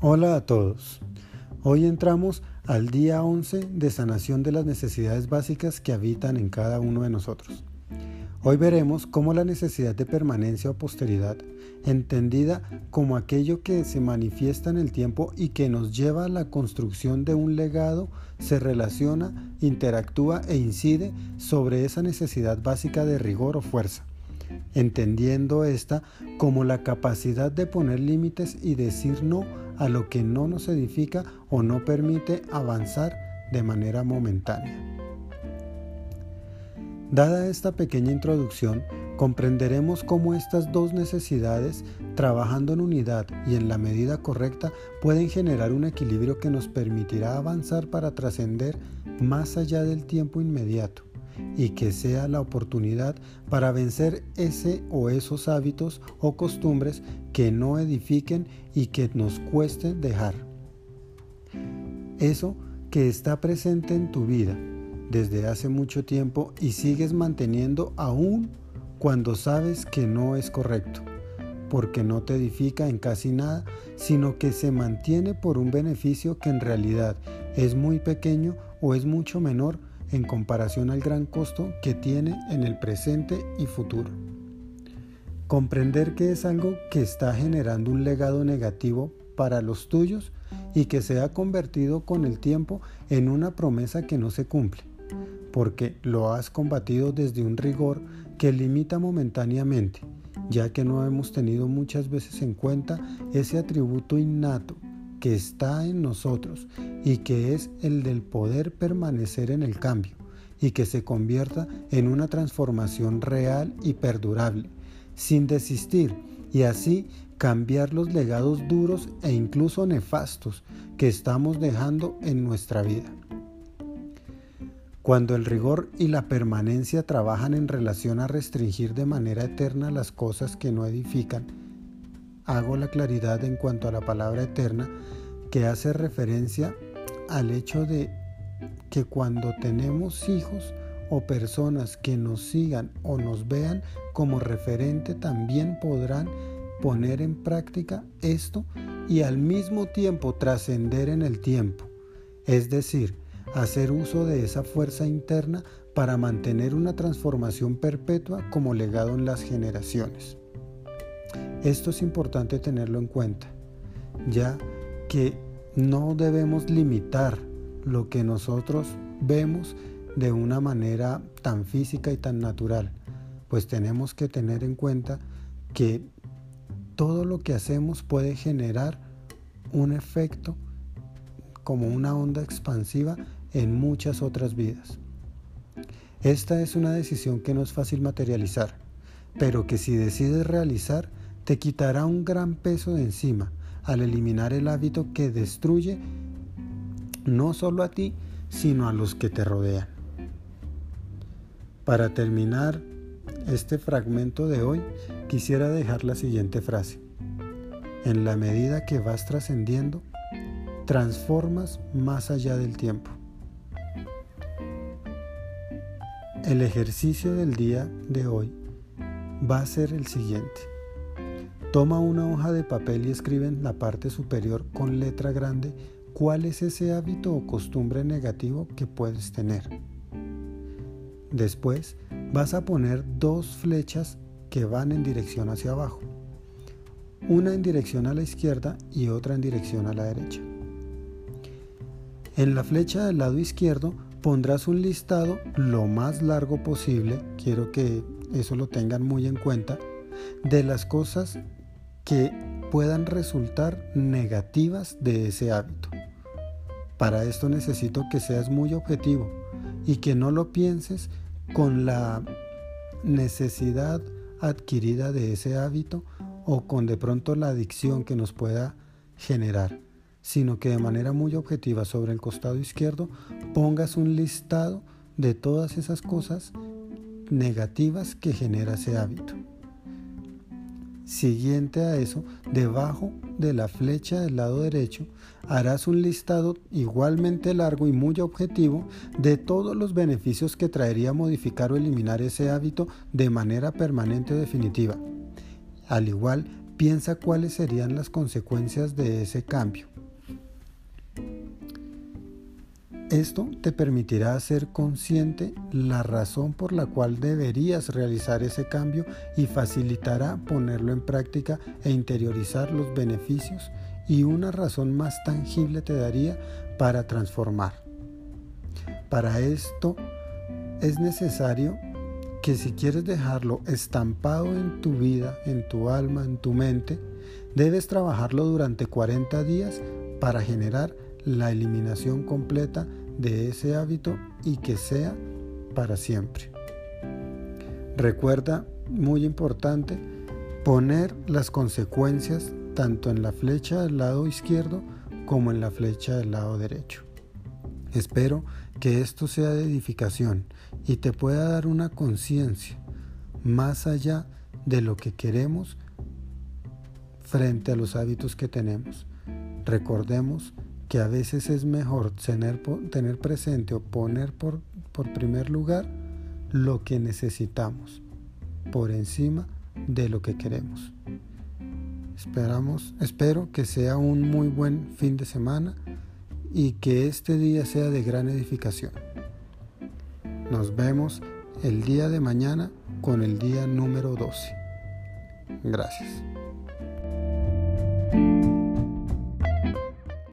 Hola a todos. Hoy entramos al día 11 de sanación de las necesidades básicas que habitan en cada uno de nosotros. Hoy veremos cómo la necesidad de permanencia o posteridad, entendida como aquello que se manifiesta en el tiempo y que nos lleva a la construcción de un legado, se relaciona, interactúa e incide sobre esa necesidad básica de rigor o fuerza entendiendo esta como la capacidad de poner límites y decir no a lo que no nos edifica o no permite avanzar de manera momentánea. Dada esta pequeña introducción, comprenderemos cómo estas dos necesidades, trabajando en unidad y en la medida correcta, pueden generar un equilibrio que nos permitirá avanzar para trascender más allá del tiempo inmediato y que sea la oportunidad para vencer ese o esos hábitos o costumbres que no edifiquen y que nos cueste dejar. Eso que está presente en tu vida desde hace mucho tiempo y sigues manteniendo aún cuando sabes que no es correcto, porque no te edifica en casi nada, sino que se mantiene por un beneficio que en realidad es muy pequeño o es mucho menor en comparación al gran costo que tiene en el presente y futuro. Comprender que es algo que está generando un legado negativo para los tuyos y que se ha convertido con el tiempo en una promesa que no se cumple, porque lo has combatido desde un rigor que limita momentáneamente, ya que no hemos tenido muchas veces en cuenta ese atributo innato que está en nosotros y que es el del poder permanecer en el cambio y que se convierta en una transformación real y perdurable, sin desistir y así cambiar los legados duros e incluso nefastos que estamos dejando en nuestra vida. Cuando el rigor y la permanencia trabajan en relación a restringir de manera eterna las cosas que no edifican, hago la claridad en cuanto a la palabra eterna que hace referencia al hecho de que cuando tenemos hijos o personas que nos sigan o nos vean como referente también podrán poner en práctica esto y al mismo tiempo trascender en el tiempo, es decir, hacer uso de esa fuerza interna para mantener una transformación perpetua como legado en las generaciones. Esto es importante tenerlo en cuenta, ya que no debemos limitar lo que nosotros vemos de una manera tan física y tan natural, pues tenemos que tener en cuenta que todo lo que hacemos puede generar un efecto como una onda expansiva en muchas otras vidas. Esta es una decisión que no es fácil materializar, pero que si decides realizar, te quitará un gran peso de encima al eliminar el hábito que destruye no solo a ti, sino a los que te rodean. Para terminar este fragmento de hoy, quisiera dejar la siguiente frase. En la medida que vas trascendiendo, transformas más allá del tiempo. El ejercicio del día de hoy va a ser el siguiente. Toma una hoja de papel y escribe en la parte superior con letra grande cuál es ese hábito o costumbre negativo que puedes tener. Después vas a poner dos flechas que van en dirección hacia abajo. Una en dirección a la izquierda y otra en dirección a la derecha. En la flecha del lado izquierdo pondrás un listado lo más largo posible, quiero que eso lo tengan muy en cuenta, de las cosas que puedan resultar negativas de ese hábito. Para esto necesito que seas muy objetivo y que no lo pienses con la necesidad adquirida de ese hábito o con de pronto la adicción que nos pueda generar, sino que de manera muy objetiva sobre el costado izquierdo pongas un listado de todas esas cosas negativas que genera ese hábito. Siguiente a eso, debajo de la flecha del lado derecho, harás un listado igualmente largo y muy objetivo de todos los beneficios que traería modificar o eliminar ese hábito de manera permanente o definitiva. Al igual piensa cuáles serían las consecuencias de ese cambio. Esto te permitirá ser consciente la razón por la cual deberías realizar ese cambio y facilitará ponerlo en práctica e interiorizar los beneficios y una razón más tangible te daría para transformar. Para esto es necesario que si quieres dejarlo estampado en tu vida, en tu alma, en tu mente, debes trabajarlo durante 40 días para generar la eliminación completa de ese hábito y que sea para siempre. Recuerda, muy importante, poner las consecuencias tanto en la flecha del lado izquierdo como en la flecha del lado derecho. Espero que esto sea de edificación y te pueda dar una conciencia más allá de lo que queremos frente a los hábitos que tenemos. Recordemos que a veces es mejor tener, tener presente o poner por, por primer lugar lo que necesitamos por encima de lo que queremos. Esperamos, espero que sea un muy buen fin de semana y que este día sea de gran edificación. Nos vemos el día de mañana con el día número 12. Gracias.